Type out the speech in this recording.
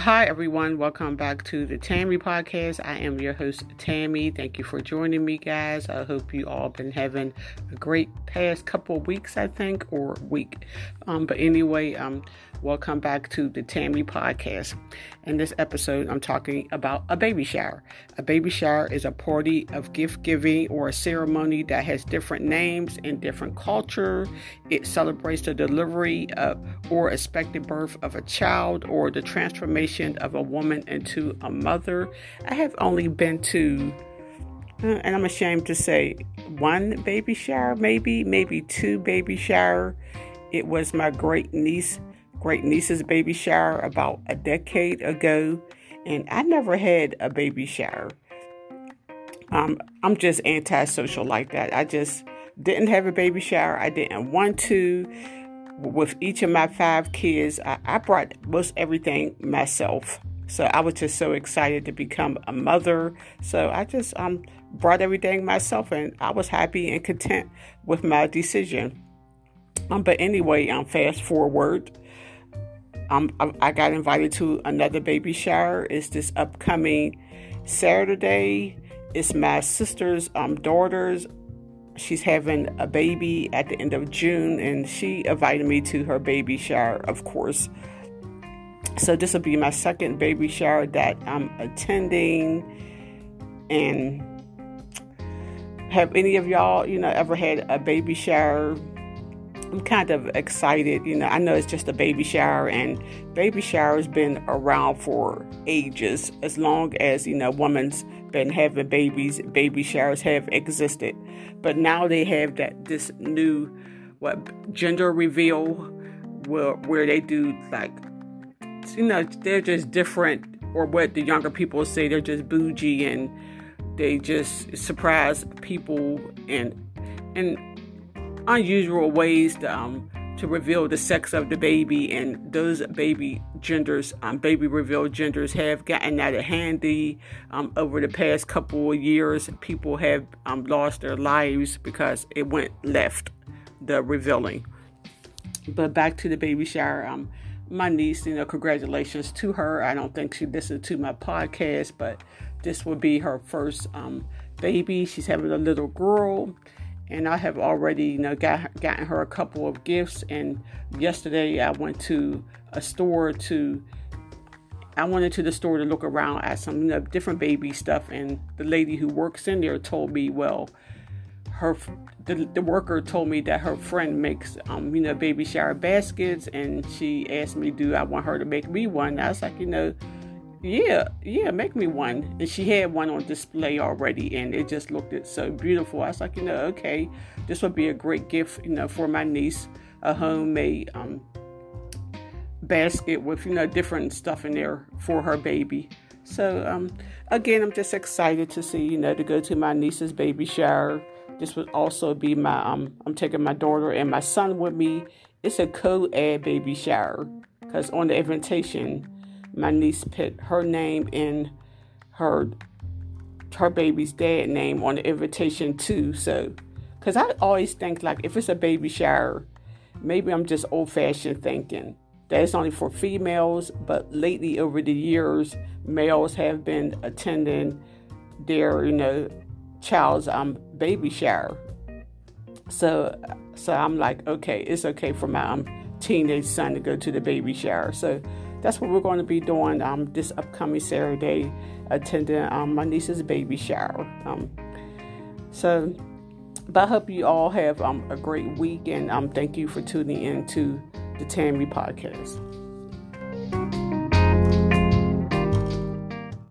Hi, everyone. Welcome back to the Tammy podcast. I am your host, Tammy. Thank you for joining me, guys. I hope you all been having a great past couple of weeks, I think, or week. Um, but anyway, um, welcome back to the Tammy podcast. In this episode, I'm talking about a baby shower. A baby shower is a party of gift giving or a ceremony that has different names and different culture. It celebrates the delivery of or expected birth of a child or the transformation of a woman into a mother. I have only been to uh, and I'm ashamed to say one baby shower, maybe, maybe two baby shower. It was my great niece great niece's baby shower about a decade ago, and I never had a baby shower. Um, I'm just antisocial like that. I just didn't have a baby shower. I didn't want to. With each of my five kids, I, I brought most everything myself. So I was just so excited to become a mother. So I just um, brought everything myself, and I was happy and content with my decision. Um, but anyway, um, fast forward um, I got invited to another baby shower. It's this upcoming Saturday. It's my sister's um, daughter's. She's having a baby at the end of June, and she invited me to her baby shower, of course. So this will be my second baby shower that I'm attending. And have any of y'all, you know, ever had a baby shower? I'm kind of excited. You know, I know it's just a baby shower, and baby shower's been around for ages. As long as you know, women's been having babies, baby showers have existed. But now they have that this new what gender reveal where where they do like you know they're just different, or what the younger people say they're just bougie and they just surprise people and and unusual ways to, um, to reveal the sex of the baby, and those baby genders, um, baby reveal genders, have gotten out of handy um, over the past couple of years. People have um, lost their lives because it went left, the revealing. But back to the baby shower. Um, my niece, you know, congratulations to her. I don't think she listened to my podcast, but this will be her first um, baby. She's having a little girl and I have already, you know, got gotten her a couple of gifts. And yesterday I went to a store to, I went into the store to look around at some you know, different baby stuff, and the lady who works in there told me, well, her the, the worker told me that her friend makes um you know baby shower baskets, and she asked me, do I want her to make me one? I was like, you know yeah, yeah, make me one. And she had one on display already, and it just looked so beautiful. I was like, you know, okay, this would be a great gift, you know, for my niece, a homemade um, basket with you know different stuff in there for her baby. So um, again, I'm just excited to see, you know, to go to my niece's baby shower. This would also be my um, I'm taking my daughter and my son with me. It's a co-ed baby shower because on the invitation my niece put her name in her her baby's dad name on the invitation too. So, because I always think like if it's a baby shower, maybe I'm just old fashioned thinking that it's only for females. But lately, over the years, males have been attending their you know child's um baby shower. So, so I'm like, okay, it's okay for my um, teenage son to go to the baby shower. So that's what we're going to be doing um, this upcoming Saturday, attending um, my niece's baby shower. Um, so, but I hope you all have um, a great week, and um, thank you for tuning in to the Tammy podcast.